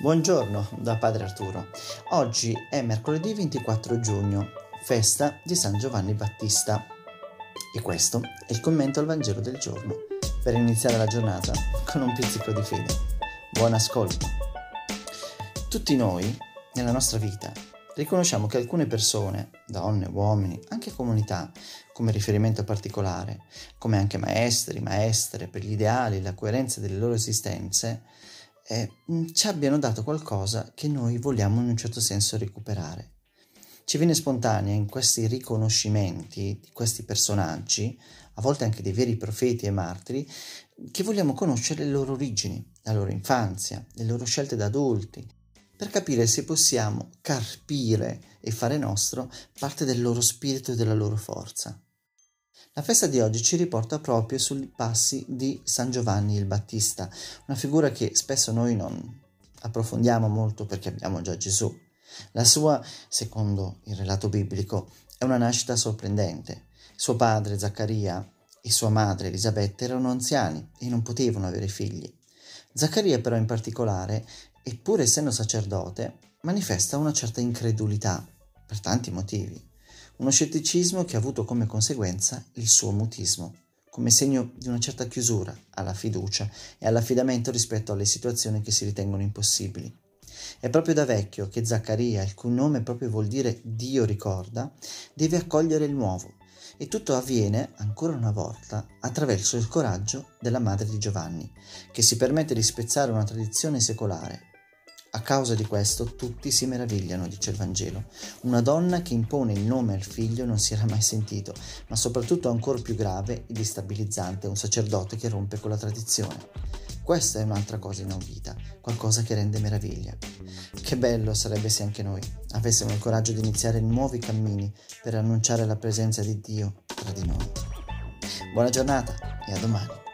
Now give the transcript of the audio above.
Buongiorno da Padre Arturo. Oggi è mercoledì 24 giugno, festa di San Giovanni Battista. E questo è il commento al Vangelo del giorno, per iniziare la giornata con un pizzico di fede. Buon ascolto. Tutti noi, nella nostra vita, riconosciamo che alcune persone, donne, uomini, anche comunità, come riferimento particolare, come anche maestri, maestre, per gli ideali e la coerenza delle loro esistenze, eh, ci abbiano dato qualcosa che noi vogliamo in un certo senso recuperare. Ci viene spontanea in questi riconoscimenti di questi personaggi, a volte anche dei veri profeti e martiri, che vogliamo conoscere le loro origini, la loro infanzia, le loro scelte da adulti, per capire se possiamo carpire e fare nostro parte del loro spirito e della loro forza. La festa di oggi ci riporta proprio sui passi di San Giovanni il Battista, una figura che spesso noi non approfondiamo molto perché abbiamo già Gesù. La sua, secondo il relato biblico, è una nascita sorprendente. Suo padre Zaccaria e sua madre Elisabetta erano anziani e non potevano avere figli. Zaccaria però in particolare e pur essendo sacerdote, manifesta una certa incredulità, per tanti motivi. Uno scetticismo che ha avuto come conseguenza il suo mutismo, come segno di una certa chiusura alla fiducia e all'affidamento rispetto alle situazioni che si ritengono impossibili. È proprio da vecchio che Zaccaria, il cui nome proprio vuol dire Dio ricorda, deve accogliere il nuovo, e tutto avviene, ancora una volta, attraverso il coraggio della madre di Giovanni, che si permette di spezzare una tradizione secolare a causa di questo tutti si meravigliano, dice il Vangelo. Una donna che impone il nome al figlio non si era mai sentito, ma soprattutto ancora più grave e destabilizzante un sacerdote che rompe con la tradizione. Questa è un'altra cosa inaudita, qualcosa che rende meraviglia. Che bello sarebbe se anche noi avessimo il coraggio di iniziare nuovi cammini per annunciare la presenza di Dio tra di noi. Buona giornata e a domani.